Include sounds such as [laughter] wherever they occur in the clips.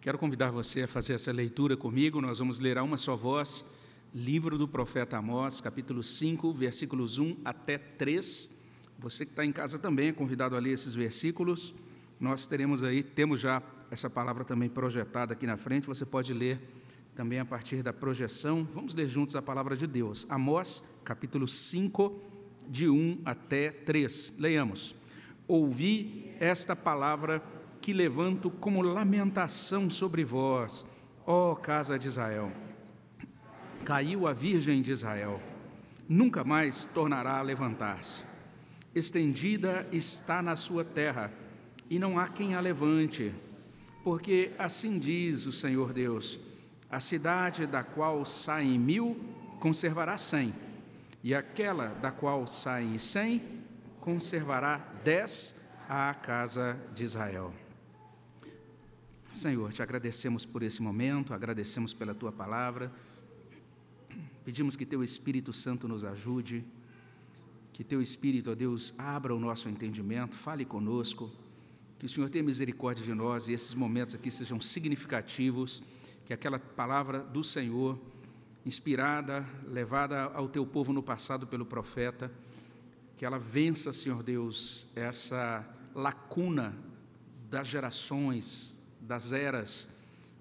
Quero convidar você a fazer essa leitura comigo. Nós vamos ler a uma só voz, livro do profeta Amós, capítulo 5, versículos 1 até 3. Você que está em casa também é convidado a ler esses versículos. Nós teremos aí, temos já essa palavra também projetada aqui na frente, você pode ler também a partir da projeção. Vamos ler juntos a palavra de Deus. Amós, capítulo 5, de 1 até 3. Leiamos. Ouvi esta palavra que levanto como lamentação sobre vós, ó casa de Israel. Caiu a Virgem de Israel, nunca mais tornará a levantar-se. Estendida está na sua terra, e não há quem a levante, porque assim diz o Senhor Deus: a cidade da qual saem mil conservará cem, e aquela da qual saem cem conservará dez à casa de Israel. Senhor, te agradecemos por esse momento, agradecemos pela tua palavra, pedimos que teu Espírito Santo nos ajude, que teu Espírito, ó Deus, abra o nosso entendimento, fale conosco, que o Senhor tenha misericórdia de nós e esses momentos aqui sejam significativos, que aquela palavra do Senhor, inspirada, levada ao teu povo no passado pelo profeta, que ela vença, Senhor Deus, essa lacuna das gerações, das eras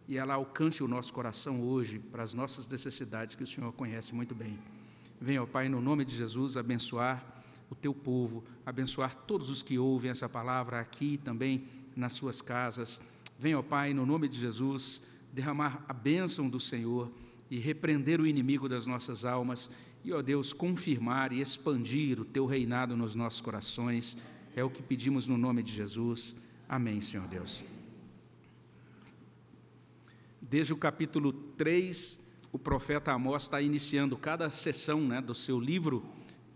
e ela alcance o nosso coração hoje para as nossas necessidades que o Senhor conhece muito bem. Venha, ó Pai, no nome de Jesus, abençoar o teu povo, abençoar todos os que ouvem essa palavra aqui também nas suas casas. Venha, ó Pai, no nome de Jesus, derramar a bênção do Senhor e repreender o inimigo das nossas almas e, ó Deus, confirmar e expandir o teu reinado nos nossos corações. É o que pedimos no nome de Jesus. Amém, Senhor Deus. Desde o capítulo 3, o profeta Amós está iniciando cada sessão né, do seu livro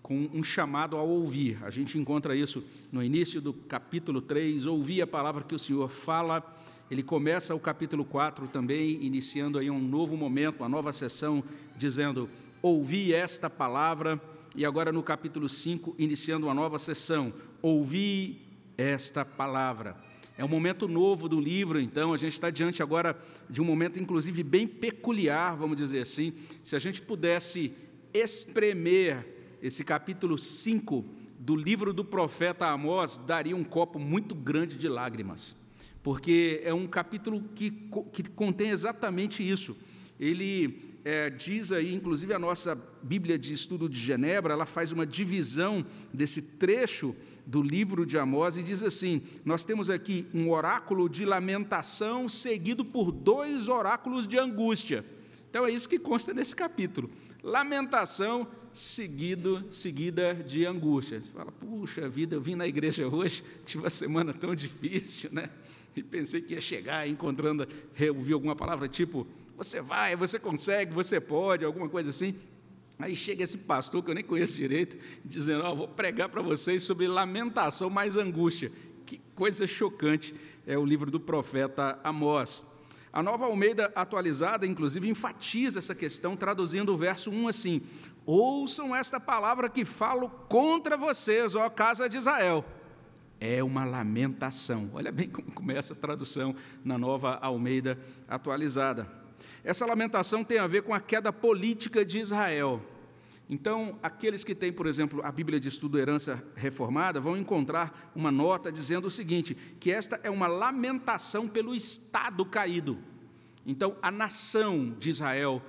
com um chamado ao ouvir. A gente encontra isso no início do capítulo 3, ouvir a palavra que o Senhor fala. Ele começa o capítulo 4 também, iniciando aí um novo momento, uma nova sessão, dizendo: Ouvi esta palavra. E agora no capítulo 5, iniciando uma nova sessão: Ouvi esta palavra. É um momento novo do livro, então, a gente está diante agora de um momento, inclusive, bem peculiar, vamos dizer assim. Se a gente pudesse espremer esse capítulo 5 do livro do profeta Amós, daria um copo muito grande de lágrimas, porque é um capítulo que, que contém exatamente isso. Ele é, diz aí, inclusive a nossa Bíblia de Estudo de Genebra, ela faz uma divisão desse trecho do livro de Amós e diz assim: Nós temos aqui um oráculo de lamentação seguido por dois oráculos de angústia. Então é isso que consta nesse capítulo. Lamentação seguido, seguida de angústia. Você fala, puxa vida, eu vim na igreja hoje, tive uma semana tão difícil, né? E pensei que ia chegar encontrando, ouvir alguma palavra tipo, você vai, você consegue, você pode, alguma coisa assim. Aí chega esse pastor, que eu nem conheço direito, dizendo: oh, vou pregar para vocês sobre lamentação mais angústia. Que coisa chocante é o livro do profeta Amós. A nova Almeida atualizada, inclusive, enfatiza essa questão, traduzindo o verso 1 assim: Ouçam esta palavra que falo contra vocês, ó casa de Israel. É uma lamentação. Olha bem como começa a tradução na nova Almeida atualizada. Essa lamentação tem a ver com a queda política de Israel. Então, aqueles que têm, por exemplo, a Bíblia de Estudo Herança Reformada, vão encontrar uma nota dizendo o seguinte: que esta é uma lamentação pelo Estado caído. Então, a nação de Israel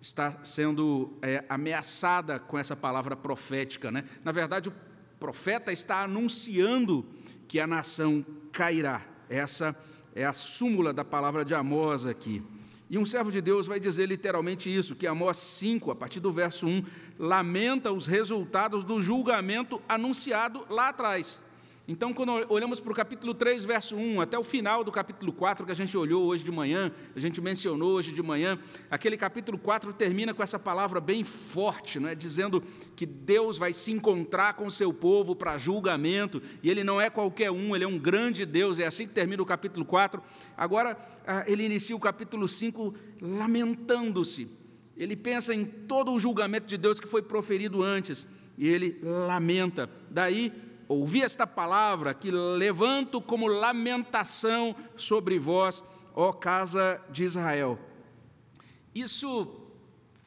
está sendo é, ameaçada com essa palavra profética. Né? Na verdade, o profeta está anunciando que a nação cairá. Essa é a súmula da palavra de Amós aqui. E um servo de Deus vai dizer literalmente isso, que Amós 5, a partir do verso 1, lamenta os resultados do julgamento anunciado lá atrás. Então, quando olhamos para o capítulo 3, verso 1, até o final do capítulo 4, que a gente olhou hoje de manhã, a gente mencionou hoje de manhã, aquele capítulo 4 termina com essa palavra bem forte, não é? dizendo que Deus vai se encontrar com o seu povo para julgamento, e ele não é qualquer um, ele é um grande Deus, é assim que termina o capítulo 4. Agora, ah, ele inicia o capítulo 5 lamentando-se. Ele pensa em todo o julgamento de Deus que foi proferido antes, e ele lamenta. Daí, ouvi esta palavra que levanto como lamentação sobre vós, ó casa de Israel. Isso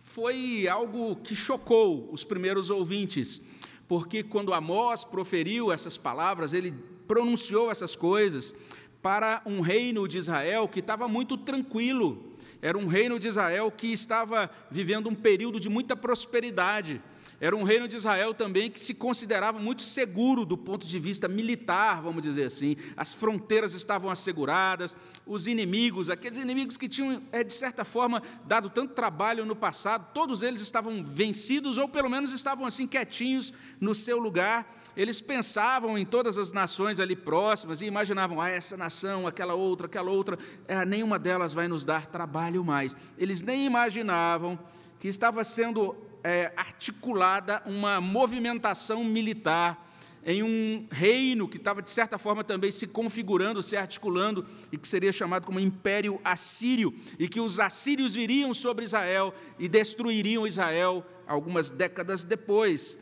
foi algo que chocou os primeiros ouvintes, porque quando Amós proferiu essas palavras, ele pronunciou essas coisas para um reino de Israel que estava muito tranquilo, era um reino de Israel que estava vivendo um período de muita prosperidade. Era um reino de Israel também que se considerava muito seguro do ponto de vista militar, vamos dizer assim. As fronteiras estavam asseguradas, os inimigos, aqueles inimigos que tinham, é, de certa forma, dado tanto trabalho no passado, todos eles estavam vencidos ou pelo menos estavam assim quietinhos no seu lugar. Eles pensavam em todas as nações ali próximas e imaginavam, ah, essa nação, aquela outra, aquela outra, é, nenhuma delas vai nos dar trabalho mais. Eles nem imaginavam que estava sendo é, articulada uma movimentação militar em um reino que estava, de certa forma, também se configurando, se articulando, e que seria chamado como Império Assírio, e que os assírios viriam sobre Israel e destruiriam Israel algumas décadas depois.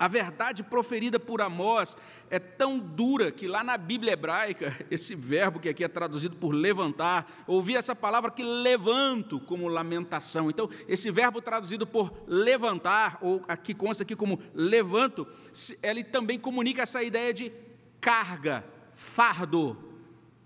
A verdade proferida por Amós é tão dura que lá na Bíblia hebraica, [laughs] esse verbo que aqui é traduzido por levantar, ouvi essa palavra que levanto como lamentação. Então, esse verbo traduzido por levantar, ou aqui consta aqui como levanto, ele também comunica essa ideia de carga, fardo.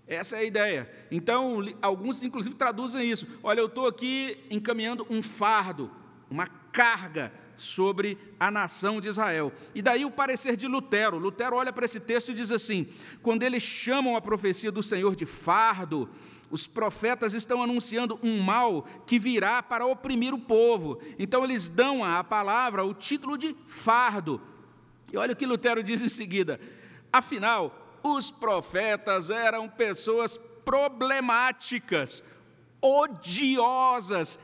Essa é a ideia. Então, alguns inclusive traduzem isso. Olha, eu estou aqui encaminhando um fardo, uma carga sobre a nação de Israel. E daí o parecer de Lutero. Lutero olha para esse texto e diz assim: quando eles chamam a profecia do Senhor de fardo, os profetas estão anunciando um mal que virá para oprimir o povo. Então eles dão à palavra o título de fardo. E olha o que Lutero diz em seguida: afinal, os profetas eram pessoas problemáticas, odiosas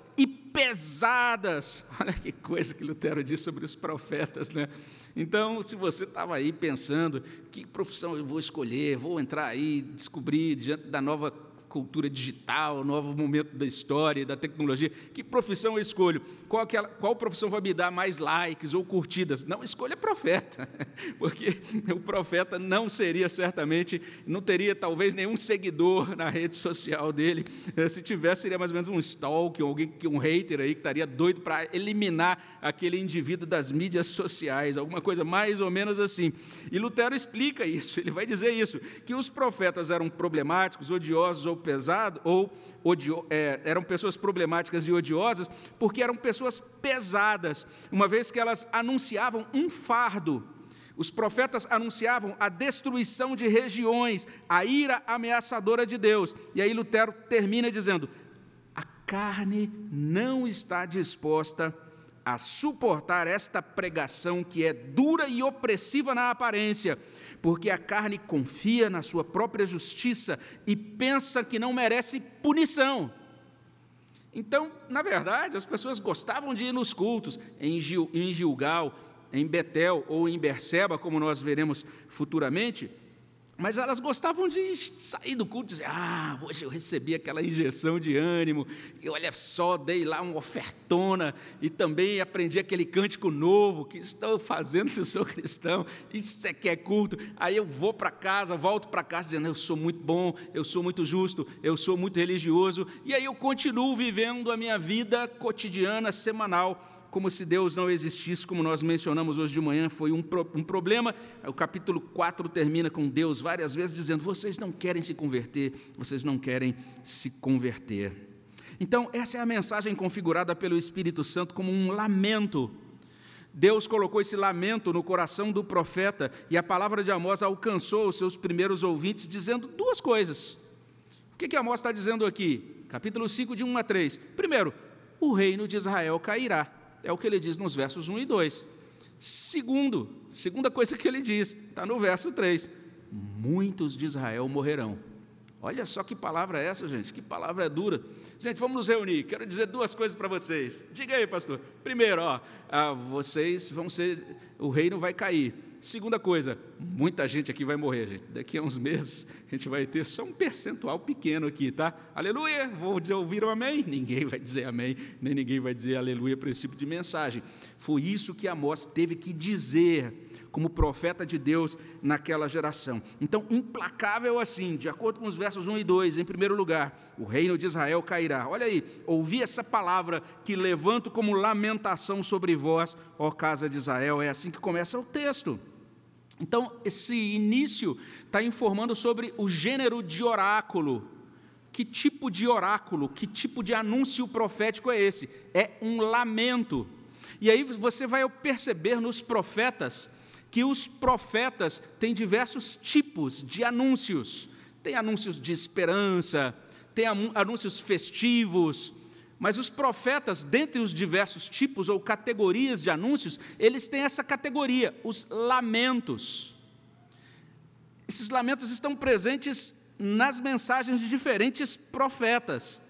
pesadas. [laughs] Olha que coisa que Lutero disse sobre os profetas, né? Então, se você estava aí pensando que profissão eu vou escolher, vou entrar aí, descobrir diante da nova cultura digital, novo momento da história, da tecnologia. Que profissão eu escolho? Qual, que, qual profissão vai me dar mais likes ou curtidas? Não, escolha profeta, [laughs] porque o profeta não seria certamente, não teria talvez nenhum seguidor na rede social dele. Se tivesse, seria mais ou menos um stalk, alguém, um hater aí que estaria doido para eliminar aquele indivíduo das mídias sociais, alguma coisa mais ou menos assim. E Lutero explica isso, [laughs] ele vai dizer isso, que os profetas eram problemáticos, odiosos ou pesado, ou odio, é, eram pessoas problemáticas e odiosas, porque eram pessoas pesadas, uma vez que elas anunciavam um fardo. Os profetas anunciavam a destruição de regiões, a ira ameaçadora de Deus. E aí Lutero termina dizendo: a carne não está disposta a suportar esta pregação que é dura e opressiva na aparência porque a carne confia na sua própria justiça e pensa que não merece punição. Então, na verdade, as pessoas gostavam de ir nos cultos, em, Gil, em Gilgal, em Betel ou em Berseba, como nós veremos futuramente, mas elas gostavam de sair do culto e dizer: Ah, hoje eu recebi aquela injeção de ânimo, e olha só, dei lá uma ofertona, e também aprendi aquele cântico novo que estou fazendo se sou cristão, isso é que é culto. Aí eu vou para casa, volto para casa dizendo: Eu sou muito bom, eu sou muito justo, eu sou muito religioso, e aí eu continuo vivendo a minha vida cotidiana, semanal como se Deus não existisse, como nós mencionamos hoje de manhã, foi um, pro, um problema. O capítulo 4 termina com Deus várias vezes dizendo: vocês não querem se converter, vocês não querem se converter. Então, essa é a mensagem configurada pelo Espírito Santo como um lamento. Deus colocou esse lamento no coração do profeta e a palavra de Amós alcançou os seus primeiros ouvintes, dizendo duas coisas. O que, que Amós está dizendo aqui? Capítulo 5, de 1 a 3. Primeiro, o reino de Israel cairá. É o que ele diz nos versos 1 e 2. Segundo, segunda coisa que ele diz, está no verso 3: muitos de Israel morrerão. Olha só que palavra é essa, gente, que palavra é dura. Gente, vamos nos reunir. Quero dizer duas coisas para vocês. Diga aí, pastor. Primeiro, ó, ah, vocês vão ser, o reino vai cair. Segunda coisa, muita gente aqui vai morrer, gente. Daqui a uns meses a gente vai ter só um percentual pequeno aqui, tá? Aleluia! Vou dizer, ouviram amém? [laughs] Ninguém vai dizer amém, nem ninguém vai dizer aleluia para esse tipo de mensagem. Foi isso que Amós teve que dizer como profeta de Deus naquela geração. Então, implacável assim, de acordo com os versos 1 e 2, em primeiro lugar, o reino de Israel cairá. Olha aí, ouvi essa palavra que levanto como lamentação sobre vós, ó casa de Israel. É assim que começa o texto. Então, esse início está informando sobre o gênero de oráculo. Que tipo de oráculo, que tipo de anúncio profético é esse? É um lamento. E aí você vai perceber nos profetas que os profetas têm diversos tipos de anúncios. Tem anúncios de esperança, tem anúncios festivos, mas os profetas, dentre os diversos tipos ou categorias de anúncios, eles têm essa categoria, os lamentos. Esses lamentos estão presentes nas mensagens de diferentes profetas.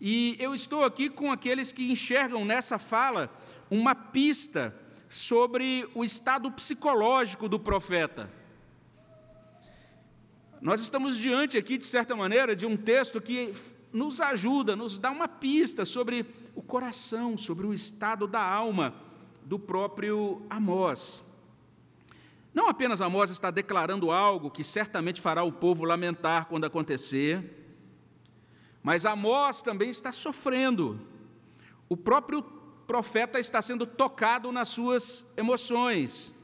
E eu estou aqui com aqueles que enxergam nessa fala uma pista sobre o estado psicológico do profeta. Nós estamos diante aqui, de certa maneira, de um texto que nos ajuda, nos dá uma pista sobre o coração, sobre o estado da alma do próprio Amós. Não apenas Amós está declarando algo que certamente fará o povo lamentar quando acontecer, mas Amós também está sofrendo. O próprio profeta está sendo tocado nas suas emoções.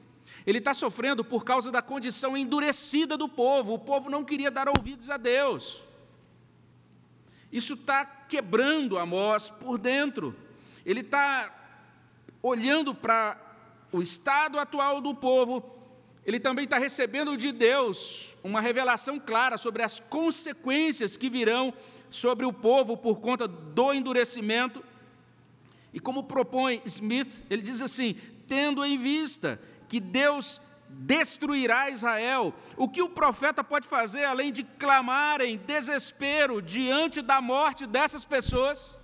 Ele está sofrendo por causa da condição endurecida do povo. O povo não queria dar ouvidos a Deus. Isso está quebrando Amós por dentro. Ele está olhando para o estado atual do povo. Ele também está recebendo de Deus uma revelação clara sobre as consequências que virão sobre o povo por conta do endurecimento e como propõe Smith, ele diz assim: tendo em vista que Deus destruirá Israel, o que o profeta pode fazer além de clamar em desespero diante da morte dessas pessoas?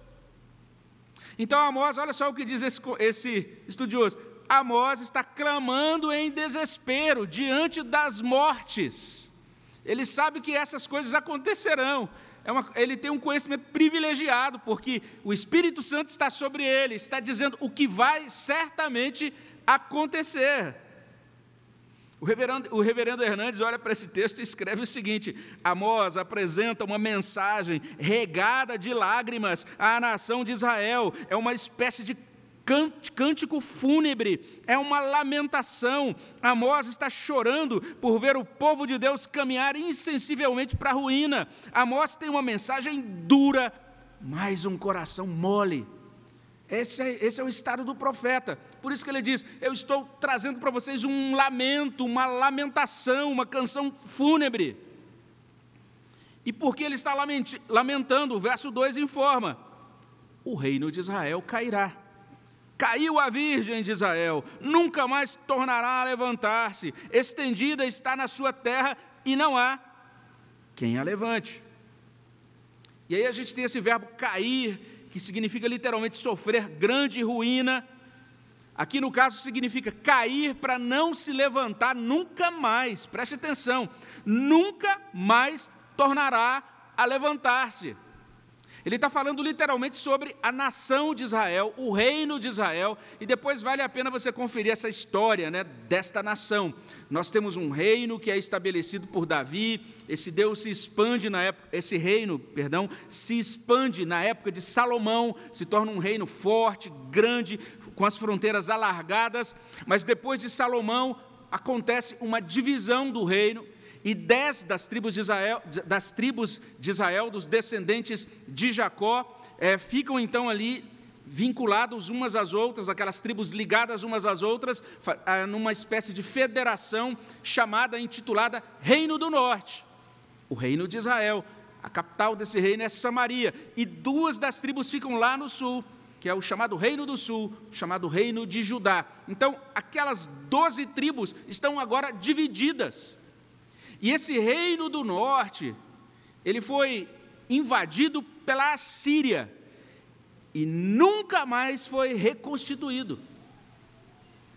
Então, Amós, olha só o que diz esse, esse estudioso: Amós está clamando em desespero diante das mortes. Ele sabe que essas coisas acontecerão, é uma, ele tem um conhecimento privilegiado, porque o Espírito Santo está sobre ele, está dizendo o que vai certamente acontecer. O reverendo, o reverendo Hernandes olha para esse texto e escreve o seguinte: Amós apresenta uma mensagem regada de lágrimas à nação de Israel, é uma espécie de cântico fúnebre, é uma lamentação. Amós está chorando por ver o povo de Deus caminhar insensivelmente para a ruína. Amós tem uma mensagem dura, mas um coração mole. Esse é, esse é o estado do profeta. Por isso que ele diz: Eu estou trazendo para vocês um lamento, uma lamentação, uma canção fúnebre. E por que ele está lamentando? O verso 2 informa: O reino de Israel cairá. Caiu a virgem de Israel, nunca mais tornará a levantar-se, estendida está na sua terra e não há quem a levante. E aí a gente tem esse verbo cair, que significa literalmente sofrer grande ruína. Aqui no caso significa cair para não se levantar nunca mais, preste atenção, nunca mais tornará a levantar-se. Ele está falando literalmente sobre a nação de Israel, o reino de Israel, e depois vale a pena você conferir essa história né, desta nação. Nós temos um reino que é estabelecido por Davi, esse Deus se expande na época, esse reino, perdão, se expande na época de Salomão, se torna um reino forte, grande, com as fronteiras alargadas, mas depois de Salomão acontece uma divisão do reino, e dez das tribos de Israel, das tribos de Israel, dos descendentes de Jacó, é, ficam então ali vinculados umas às outras, aquelas tribos ligadas umas às outras, numa espécie de federação chamada, intitulada Reino do Norte, o Reino de Israel. A capital desse reino é Samaria, e duas das tribos ficam lá no sul, que é o chamado Reino do Sul, chamado Reino de Judá. Então, aquelas doze tribos estão agora divididas. E esse reino do norte, ele foi invadido pela Assíria e nunca mais foi reconstituído.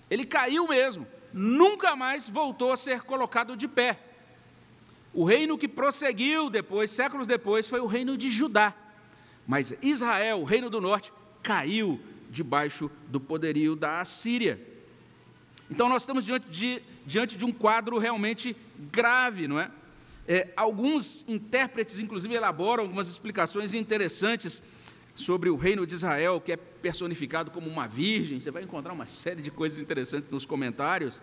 Ele caiu mesmo, nunca mais voltou a ser colocado de pé. O reino que prosseguiu depois, séculos depois, foi o reino de Judá. Mas Israel, o reino do norte, caiu debaixo do poderio da Assíria. Então nós estamos diante de, diante de um quadro realmente grave, não é? é? Alguns intérpretes, inclusive, elaboram algumas explicações interessantes sobre o reino de Israel, que é personificado como uma virgem. Você vai encontrar uma série de coisas interessantes nos comentários.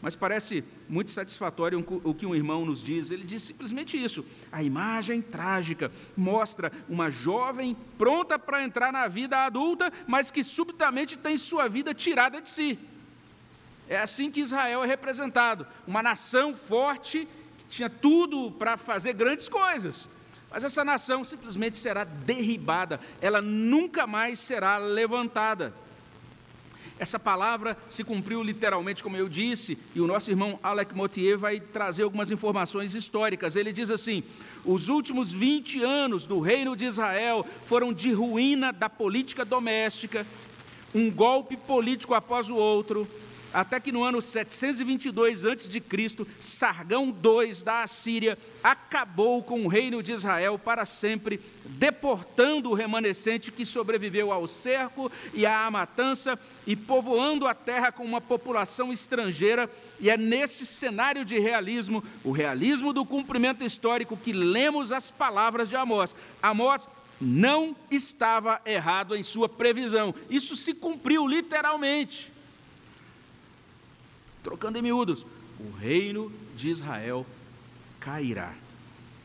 Mas parece muito satisfatório o que um irmão nos diz. Ele diz simplesmente isso: a imagem trágica mostra uma jovem pronta para entrar na vida adulta, mas que subitamente tem sua vida tirada de si. É assim que Israel é representado: uma nação forte que tinha tudo para fazer grandes coisas. Mas essa nação simplesmente será derribada, ela nunca mais será levantada. Essa palavra se cumpriu literalmente, como eu disse, e o nosso irmão Alec Motier vai trazer algumas informações históricas. Ele diz assim: os últimos 20 anos do reino de Israel foram de ruína da política doméstica, um golpe político após o outro, até que no ano 722 a.C., Sargão II da Assíria acabou com o reino de Israel para sempre, deportando o remanescente que sobreviveu ao cerco e à matança e povoando a terra com uma população estrangeira. E é neste cenário de realismo, o realismo do cumprimento histórico, que lemos as palavras de Amós. Amós não estava errado em sua previsão, isso se cumpriu literalmente. Trocando em miúdos, o reino de Israel cairá.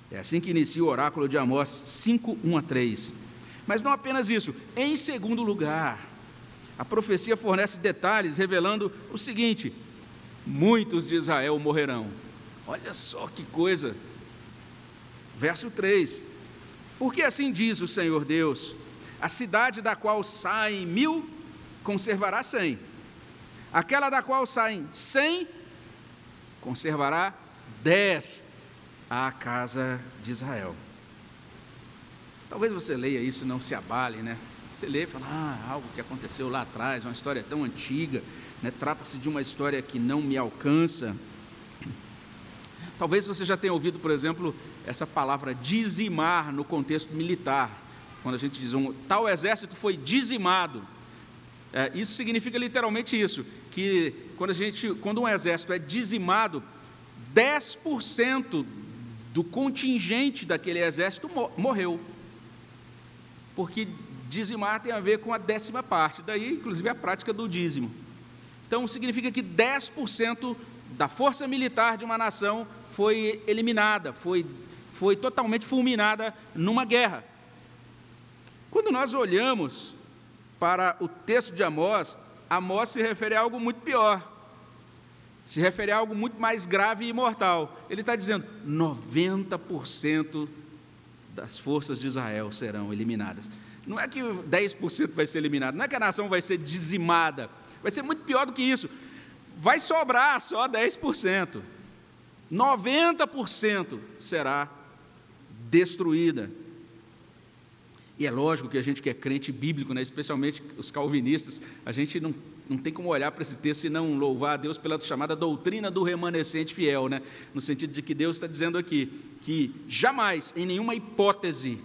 É assim que inicia o oráculo de Amós 5, 1 a 3. Mas não apenas isso, em segundo lugar, a profecia fornece detalhes revelando o seguinte: muitos de Israel morrerão. Olha só que coisa. Verso 3: Porque assim diz o Senhor Deus: a cidade da qual saem mil conservará cem, Aquela da qual saem cem, conservará dez à casa de Israel. Talvez você leia isso e não se abale, né? Você lê e fala, ah, algo que aconteceu lá atrás, uma história tão antiga, né? trata-se de uma história que não me alcança. Talvez você já tenha ouvido, por exemplo, essa palavra dizimar no contexto militar, quando a gente diz um tal exército foi dizimado. É, isso significa literalmente isso, que quando, a gente, quando um exército é dizimado, 10% do contingente daquele exército morreu. Porque dizimar tem a ver com a décima parte, daí inclusive a prática do dízimo. Então significa que 10% da força militar de uma nação foi eliminada, foi, foi totalmente fulminada numa guerra. Quando nós olhamos para o texto de Amós, Amós se refere a algo muito pior. Se refere a algo muito mais grave e imortal. Ele está dizendo: 90% das forças de Israel serão eliminadas. Não é que 10% vai ser eliminado, não é que a nação vai ser dizimada, vai ser muito pior do que isso. Vai sobrar só 10%. 90% será destruída. E é lógico que a gente que é crente bíblico, né, especialmente os calvinistas, a gente não, não tem como olhar para esse texto e não louvar a Deus pela chamada doutrina do remanescente fiel, né, no sentido de que Deus está dizendo aqui que jamais, em nenhuma hipótese,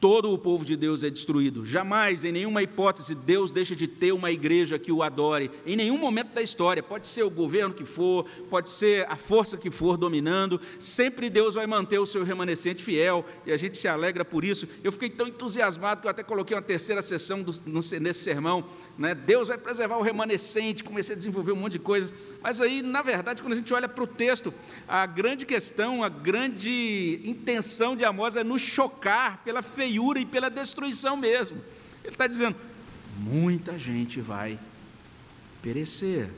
todo o povo de Deus é destruído. Jamais, em nenhuma hipótese, Deus deixa de ter uma igreja que o adore. Em nenhum momento da história, pode ser o governo que for, pode ser a força que for dominando, sempre Deus vai manter o seu remanescente fiel e a gente se alegra por isso. Eu fiquei tão entusiasmado que eu até coloquei uma terceira sessão do, no, nesse sermão. Né? Deus vai preservar o remanescente, comecei a desenvolver um monte de coisas. Mas aí, na verdade, quando a gente olha para o texto, a grande questão, a grande intenção de Amós é nos chocar pela feiura e pela destruição mesmo. Ele está dizendo: muita gente vai perecer.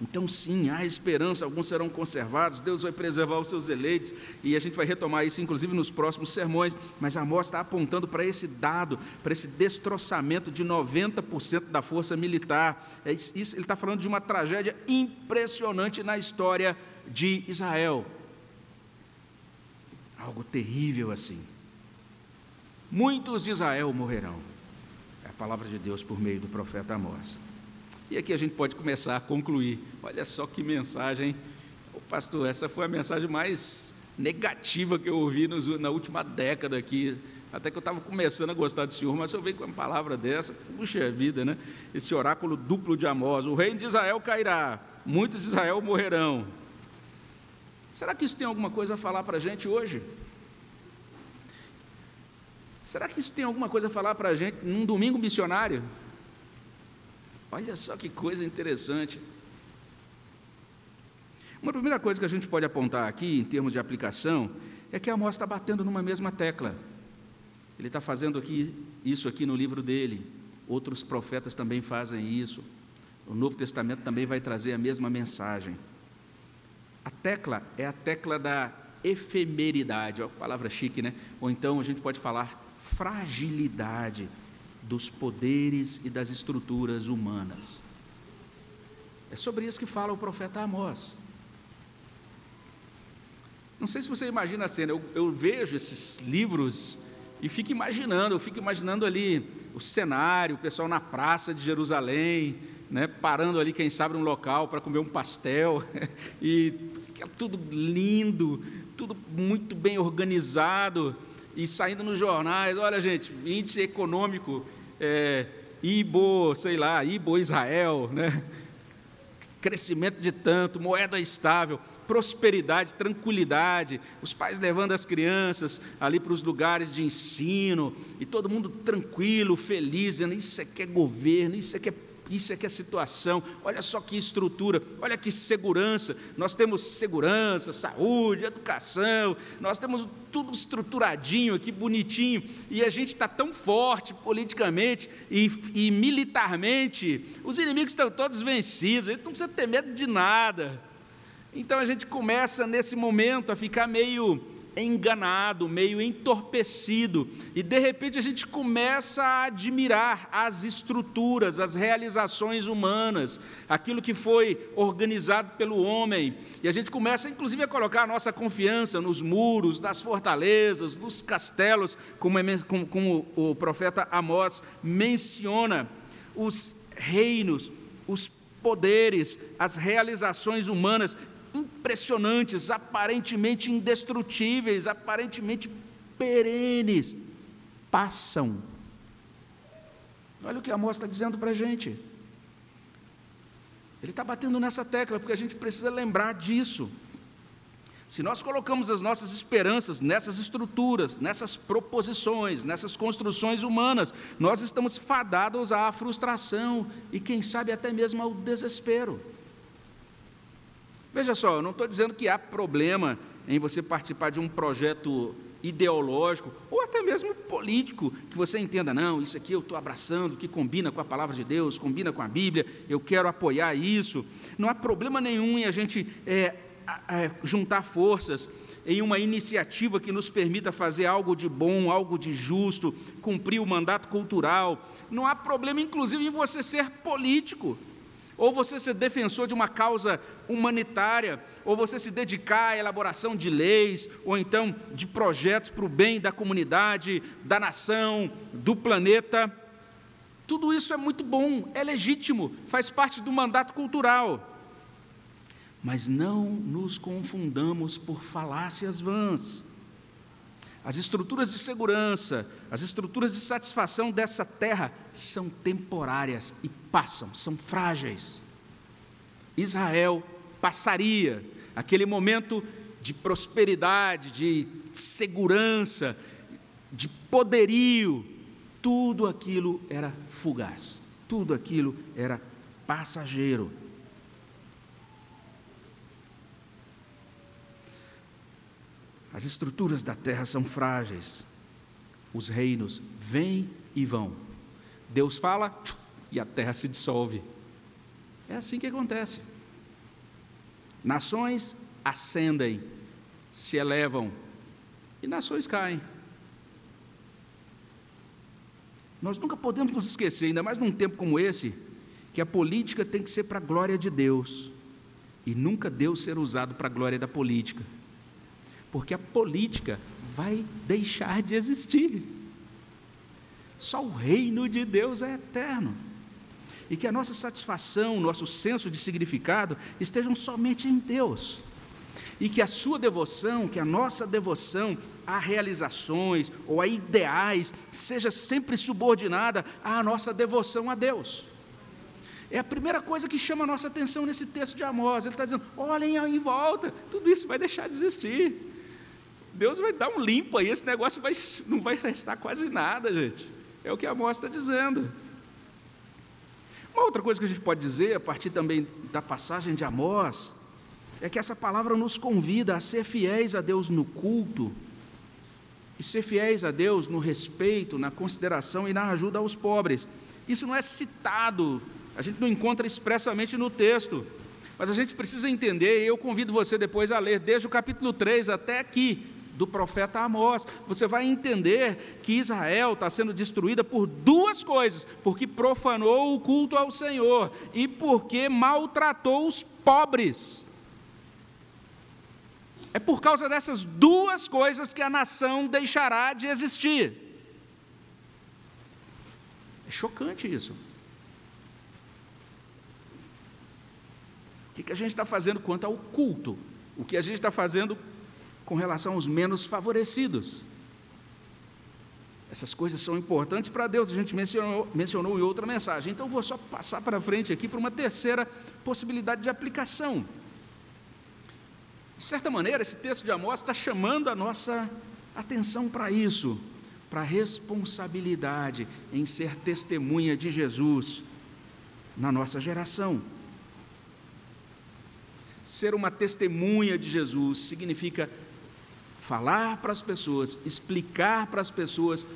Então, sim, há esperança, alguns serão conservados, Deus vai preservar os seus eleitos, e a gente vai retomar isso, inclusive, nos próximos sermões. Mas Amós está apontando para esse dado, para esse destroçamento de 90% da força militar. É isso, ele está falando de uma tragédia impressionante na história de Israel. Algo terrível assim. Muitos de Israel morrerão. É a palavra de Deus por meio do profeta Amós. E aqui a gente pode começar a concluir. Olha só que mensagem, o pastor, essa foi a mensagem mais negativa que eu ouvi nos, na última década aqui. Até que eu estava começando a gostar do Senhor, mas eu venho com uma palavra dessa, puxa vida, né? Esse oráculo duplo de Amós: o reino de Israel cairá, muitos de Israel morrerão. Será que isso tem alguma coisa a falar para a gente hoje? Será que isso tem alguma coisa a falar para a gente num domingo missionário? Olha só que coisa interessante. Uma primeira coisa que a gente pode apontar aqui, em termos de aplicação, é que Amós está batendo numa mesma tecla. Ele está fazendo aqui, isso aqui no livro dele. Outros profetas também fazem isso. O Novo Testamento também vai trazer a mesma mensagem. A tecla é a tecla da efemeridade, ó, palavra chique, né? Ou então a gente pode falar fragilidade dos poderes e das estruturas humanas. É sobre isso que fala o profeta Amós. Não sei se você imagina a cena, eu, eu vejo esses livros e fico imaginando, eu fico imaginando ali o cenário, o pessoal na praça de Jerusalém, né, parando ali, quem sabe, um local para comer um pastel, [laughs] e tudo lindo, tudo muito bem organizado, e saindo nos jornais, olha gente, índice econômico, é, Ibo, sei lá, Ibo Israel, né? crescimento de tanto, moeda estável, prosperidade, tranquilidade, os pais levando as crianças ali para os lugares de ensino, e todo mundo tranquilo, feliz, dizendo, isso aqui é governo, isso aqui é isso é que é situação, olha só que estrutura, olha que segurança. Nós temos segurança, saúde, educação, nós temos tudo estruturadinho aqui, bonitinho, e a gente está tão forte politicamente e, e militarmente, os inimigos estão todos vencidos, a gente não precisa ter medo de nada. Então a gente começa nesse momento a ficar meio enganado, meio entorpecido, e de repente a gente começa a admirar as estruturas, as realizações humanas, aquilo que foi organizado pelo homem, e a gente começa inclusive a colocar a nossa confiança nos muros, nas fortalezas, nos castelos, como, é, como, como o profeta Amós menciona, os reinos, os poderes, as realizações humanas impressionantes, aparentemente indestrutíveis, aparentemente perenes, passam. Olha o que a está dizendo para a gente. Ele está batendo nessa tecla, porque a gente precisa lembrar disso. Se nós colocamos as nossas esperanças nessas estruturas, nessas proposições, nessas construções humanas, nós estamos fadados à frustração e, quem sabe, até mesmo ao desespero. Veja só, eu não estou dizendo que há problema em você participar de um projeto ideológico ou até mesmo político, que você entenda, não, isso aqui eu estou abraçando, que combina com a palavra de Deus, combina com a Bíblia, eu quero apoiar isso. Não há problema nenhum em a gente é, é, juntar forças em uma iniciativa que nos permita fazer algo de bom, algo de justo, cumprir o mandato cultural. Não há problema, inclusive, em você ser político ou você ser defensor de uma causa humanitária, ou você se dedicar à elaboração de leis, ou então de projetos para o bem da comunidade, da nação, do planeta. Tudo isso é muito bom, é legítimo, faz parte do mandato cultural. Mas não nos confundamos por falácias vãs. As estruturas de segurança, as estruturas de satisfação dessa terra são temporárias e passam, são frágeis. Israel passaria aquele momento de prosperidade, de segurança, de poderio, tudo aquilo era fugaz, tudo aquilo era passageiro. As estruturas da terra são frágeis. Os reinos vêm e vão. Deus fala e a terra se dissolve. É assim que acontece. Nações ascendem, se elevam e nações caem. Nós nunca podemos nos esquecer, ainda mais num tempo como esse, que a política tem que ser para a glória de Deus e nunca Deus ser usado para a glória da política porque a política vai deixar de existir. Só o reino de Deus é eterno. E que a nossa satisfação, nosso senso de significado estejam somente em Deus. E que a sua devoção, que a nossa devoção a realizações ou a ideais seja sempre subordinada à nossa devoção a Deus. É a primeira coisa que chama a nossa atenção nesse texto de Amós. Ele está dizendo: olhem em volta, tudo isso vai deixar de existir. Deus vai dar um limpo aí, esse negócio vai, não vai restar quase nada, gente. É o que Amós está dizendo. Uma outra coisa que a gente pode dizer, a partir também da passagem de Amós, é que essa palavra nos convida a ser fiéis a Deus no culto e ser fiéis a Deus no respeito, na consideração e na ajuda aos pobres. Isso não é citado, a gente não encontra expressamente no texto, mas a gente precisa entender, e eu convido você depois a ler desde o capítulo 3 até aqui, do profeta Amós, você vai entender que Israel está sendo destruída por duas coisas: porque profanou o culto ao Senhor e porque maltratou os pobres. É por causa dessas duas coisas que a nação deixará de existir. É chocante isso. O que a gente está fazendo quanto ao culto? O que a gente está fazendo com relação aos menos favorecidos. Essas coisas são importantes para Deus, a gente mencionou, mencionou em outra mensagem. Então, vou só passar para frente aqui para uma terceira possibilidade de aplicação. De certa maneira, esse texto de Amós está chamando a nossa atenção para isso, para a responsabilidade em ser testemunha de Jesus na nossa geração. Ser uma testemunha de Jesus significa falar para as pessoas, explicar para as pessoas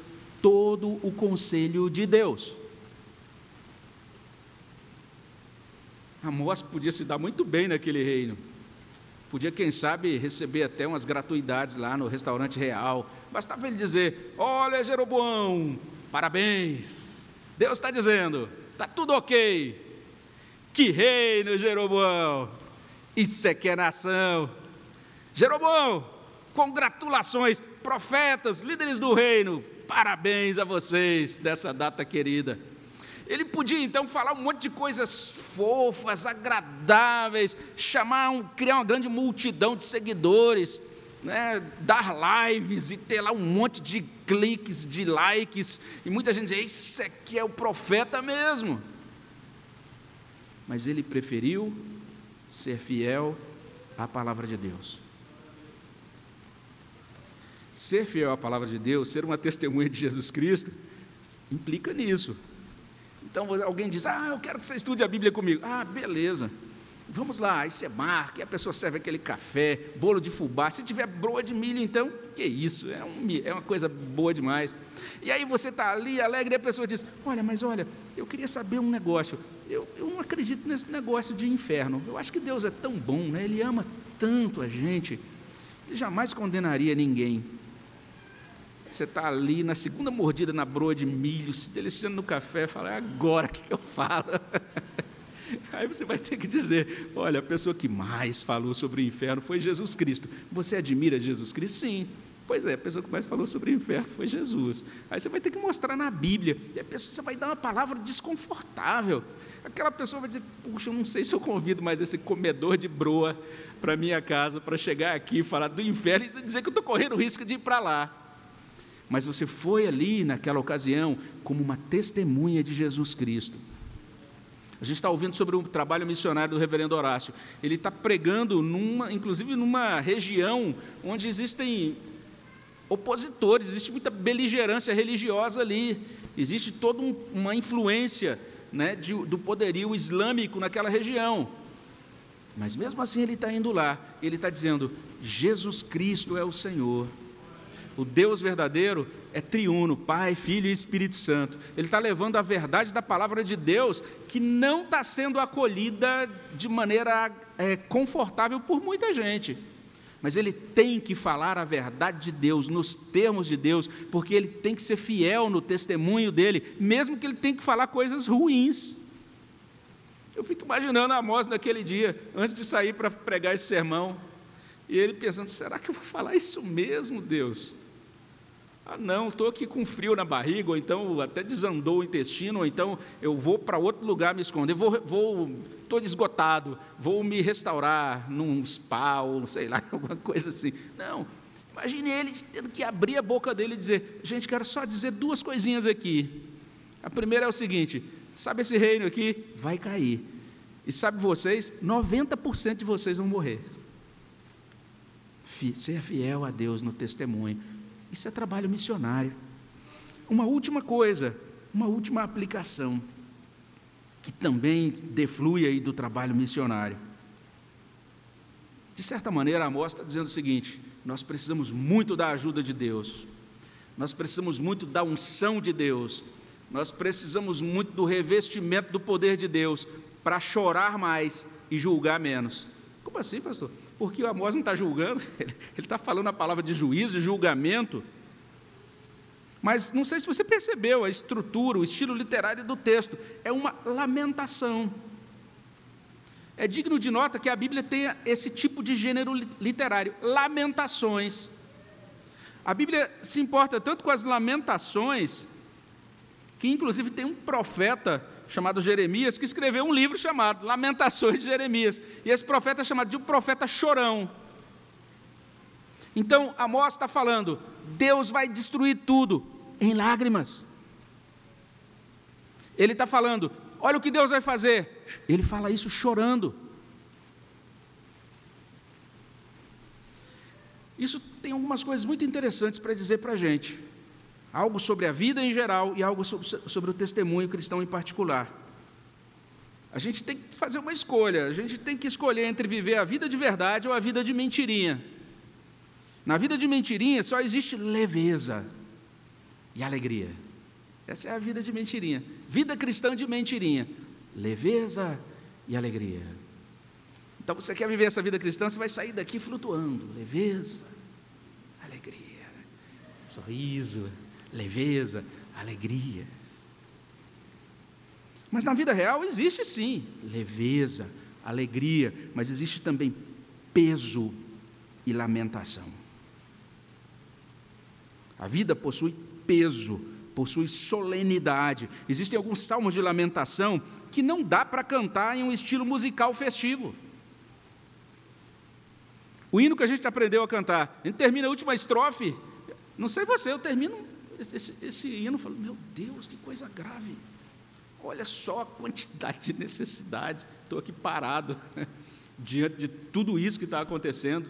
todo o conselho de Deus. Amós podia se dar muito bem naquele reino. Podia, quem sabe, receber até umas gratuidades lá no restaurante real. Bastava ele dizer: Olha, Jeroboão, parabéns. Deus está dizendo: Está tudo ok. Que reino, Jeroboão. Isso é que é nação. Jeroboão, Congratulações, profetas, líderes do reino, parabéns a vocês dessa data querida. Ele podia então falar um monte de coisas fofas, agradáveis, chamar, um, criar uma grande multidão de seguidores, né, dar lives e ter lá um monte de cliques, de likes, e muita gente diz: Esse aqui é o profeta mesmo. Mas ele preferiu ser fiel à palavra de Deus. Ser fiel à palavra de Deus, ser uma testemunha de Jesus Cristo, implica nisso. Então alguém diz: Ah, eu quero que você estude a Bíblia comigo. Ah, beleza. Vamos lá, aí você marca, e a pessoa serve aquele café, bolo de fubá. Se tiver broa de milho, então, que isso, é, um, é uma coisa boa demais. E aí você está ali alegre e a pessoa diz: Olha, mas olha, eu queria saber um negócio. Eu, eu não acredito nesse negócio de inferno. Eu acho que Deus é tão bom, né? Ele ama tanto a gente. Ele jamais condenaria ninguém. Você está ali na segunda mordida na broa de milho, se deliciando no café, fala, é agora que eu falo. [laughs] Aí você vai ter que dizer: olha, a pessoa que mais falou sobre o inferno foi Jesus Cristo. Você admira Jesus Cristo? Sim. Pois é, a pessoa que mais falou sobre o inferno foi Jesus. Aí você vai ter que mostrar na Bíblia. E a pessoa você vai dar uma palavra desconfortável. Aquela pessoa vai dizer: puxa, eu não sei se eu convido mais esse comedor de broa para minha casa para chegar aqui e falar do inferno e dizer que eu estou correndo o risco de ir para lá mas você foi ali naquela ocasião como uma testemunha de Jesus Cristo. A gente está ouvindo sobre o trabalho missionário do reverendo Horácio. Ele está pregando, numa, inclusive numa região onde existem opositores, existe muita beligerância religiosa ali, existe toda um, uma influência né, de, do poderio islâmico naquela região. Mas mesmo assim ele está indo lá, ele está dizendo: Jesus Cristo é o Senhor. O Deus verdadeiro é triuno, Pai, Filho e Espírito Santo. Ele está levando a verdade da palavra de Deus que não está sendo acolhida de maneira é, confortável por muita gente. Mas ele tem que falar a verdade de Deus, nos termos de Deus, porque ele tem que ser fiel no testemunho dele, mesmo que ele tenha que falar coisas ruins. Eu fico imaginando a Amós naquele dia, antes de sair para pregar esse sermão, e ele pensando: será que eu vou falar isso mesmo, Deus? Ah, não, estou aqui com frio na barriga, ou então até desandou o intestino, ou então eu vou para outro lugar me esconder, vou, vou, estou esgotado, vou me restaurar num spa, ou sei lá, [laughs] alguma coisa assim. Não, imagine ele tendo que abrir a boca dele e dizer: gente, quero só dizer duas coisinhas aqui. A primeira é o seguinte: sabe esse reino aqui? Vai cair. E sabe vocês, 90% de vocês vão morrer. Ser fiel a Deus no testemunho isso é trabalho missionário. Uma última coisa, uma última aplicação, que também deflui aí do trabalho missionário. De certa maneira, Amós está dizendo o seguinte: nós precisamos muito da ajuda de Deus, nós precisamos muito da unção de Deus, nós precisamos muito do revestimento do poder de Deus para chorar mais e julgar menos. Como assim, pastor? Porque o Amós não está julgando, [laughs] ele está falando a palavra de juízo, de julgamento. Mas não sei se você percebeu a estrutura, o estilo literário do texto, é uma lamentação. É digno de nota que a Bíblia tenha esse tipo de gênero literário, lamentações. A Bíblia se importa tanto com as lamentações, que inclusive tem um profeta chamado Jeremias, que escreveu um livro chamado Lamentações de Jeremias. E esse profeta é chamado de um profeta chorão. Então, Amós está falando: Deus vai destruir tudo em lágrimas. Ele está falando: olha o que Deus vai fazer. Ele fala isso chorando. Isso tem algumas coisas muito interessantes para dizer para a gente algo sobre a vida em geral e algo sobre o testemunho cristão em particular. A gente tem que fazer uma escolha, a gente tem que escolher entre viver a vida de verdade ou a vida de mentirinha. Na vida de mentirinha só existe leveza e alegria. Essa é a vida de mentirinha. Vida cristã de mentirinha. Leveza e alegria. Então você quer viver essa vida cristã, você vai sair daqui flutuando. Leveza, alegria, sorriso, leveza, alegria. Mas na vida real existe sim leveza, alegria, mas existe também peso e lamentação. A vida possui peso, possui solenidade. Existem alguns salmos de lamentação que não dá para cantar em um estilo musical festivo. O hino que a gente aprendeu a cantar, a gente termina a última estrofe, não sei você, eu termino esse, esse hino falou: Meu Deus, que coisa grave. Olha só a quantidade de necessidades. Estou aqui parado [laughs] diante de tudo isso que está acontecendo.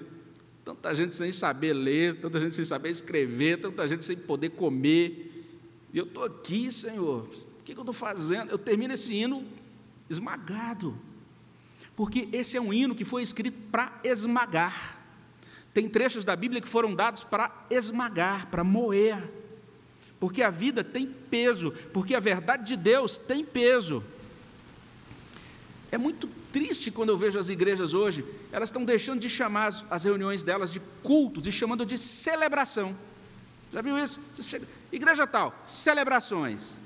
Tanta gente sem saber ler, tanta gente sem saber escrever, tanta gente sem poder comer. E eu estou aqui, Senhor. O que, que eu estou fazendo? Eu termino esse hino esmagado. Porque esse é um hino que foi escrito para esmagar. Tem trechos da Bíblia que foram dados para esmagar, para moer porque a vida tem peso, porque a verdade de Deus tem peso. É muito triste quando eu vejo as igrejas hoje, elas estão deixando de chamar as, reuniões delas de cultos e chamando de celebração. Já viu isso? Igreja tal, celebrações.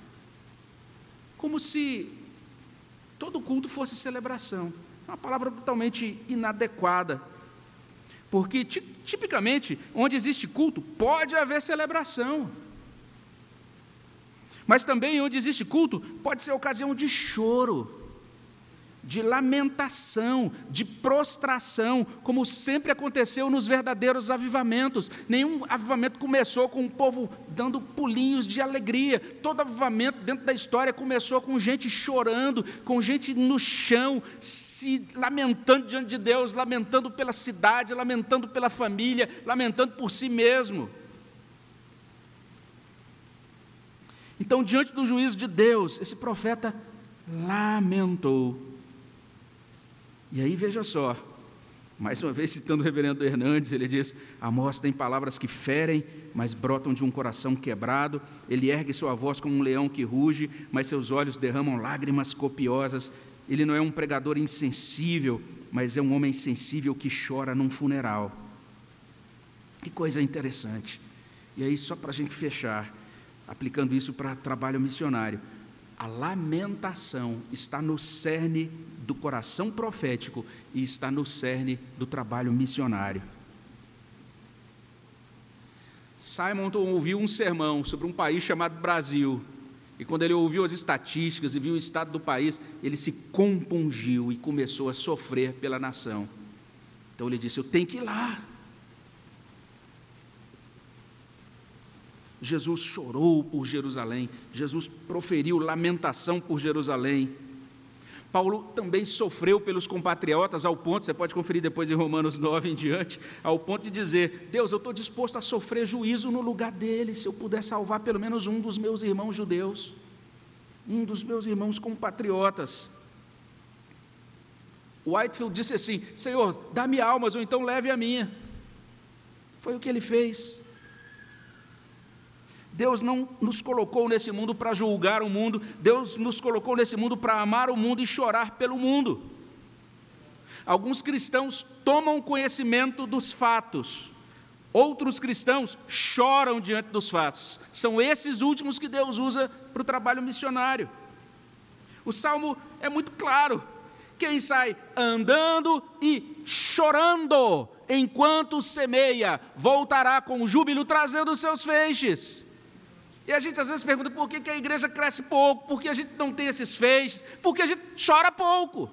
Como se todo culto fosse celebração. É uma palavra totalmente inadequada. Porque, tipicamente, onde existe culto, pode haver celebração. Mas também onde existe culto, pode ser ocasião de choro, de lamentação, de prostração, como sempre aconteceu nos verdadeiros avivamentos. Nenhum avivamento começou com o povo dando pulinhos de alegria. Todo avivamento dentro da história começou com gente chorando, com gente no chão, se lamentando diante de Deus, lamentando pela cidade, lamentando pela família, lamentando por si mesmo. Então, diante do juízo de Deus, esse profeta lamentou. E aí veja só, mais uma vez citando o reverendo Hernandes, ele diz: Amós tem palavras que ferem, mas brotam de um coração quebrado. Ele ergue sua voz como um leão que ruge, mas seus olhos derramam lágrimas copiosas. Ele não é um pregador insensível, mas é um homem sensível que chora num funeral. Que coisa interessante. E aí, só para a gente fechar, aplicando isso para trabalho missionário. A lamentação está no cerne do coração profético e está no cerne do trabalho missionário. Simonton ouviu um sermão sobre um país chamado Brasil. E quando ele ouviu as estatísticas e viu o estado do país, ele se compungiu e começou a sofrer pela nação. Então ele disse: Eu tenho que ir lá. Jesus chorou por Jerusalém, Jesus proferiu lamentação por Jerusalém. Paulo também sofreu pelos compatriotas, ao ponto, você pode conferir depois em Romanos 9 em diante, ao ponto de dizer: Deus, eu estou disposto a sofrer juízo no lugar deles, se eu puder salvar pelo menos um dos meus irmãos judeus, um dos meus irmãos compatriotas. Whitefield disse assim: Senhor, dá-me almas, ou então leve a minha. Foi o que ele fez. Deus não nos colocou nesse mundo para julgar o mundo, Deus nos colocou nesse mundo para amar o mundo e chorar pelo mundo. Alguns cristãos tomam conhecimento dos fatos, outros cristãos choram diante dos fatos. São esses últimos que Deus usa para o trabalho missionário. O salmo é muito claro: quem sai andando e chorando enquanto semeia, voltará com júbilo trazendo seus feixes. E a gente às vezes pergunta por que, que a igreja cresce pouco, por que a gente não tem esses feixes, por que a gente chora pouco.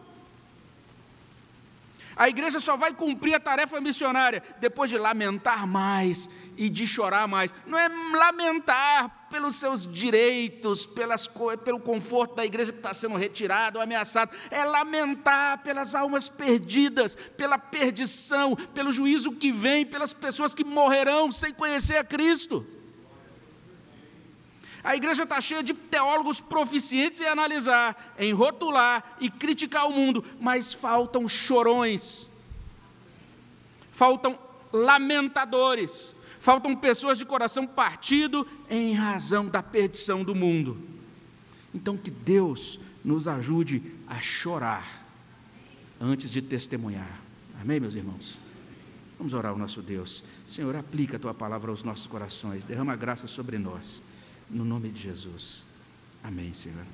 A igreja só vai cumprir a tarefa missionária depois de lamentar mais e de chorar mais. Não é lamentar pelos seus direitos, pelas, pelo conforto da igreja que está sendo retirado ou ameaçado. É lamentar pelas almas perdidas, pela perdição, pelo juízo que vem, pelas pessoas que morrerão sem conhecer a Cristo. A igreja está cheia de teólogos proficientes em analisar, em rotular e criticar o mundo, mas faltam chorões, faltam lamentadores, faltam pessoas de coração partido em razão da perdição do mundo. Então, que Deus nos ajude a chorar antes de testemunhar. Amém, meus irmãos? Vamos orar ao nosso Deus. Senhor, aplica a tua palavra aos nossos corações, derrama graça sobre nós. No nome de Jesus. Amém, Senhor.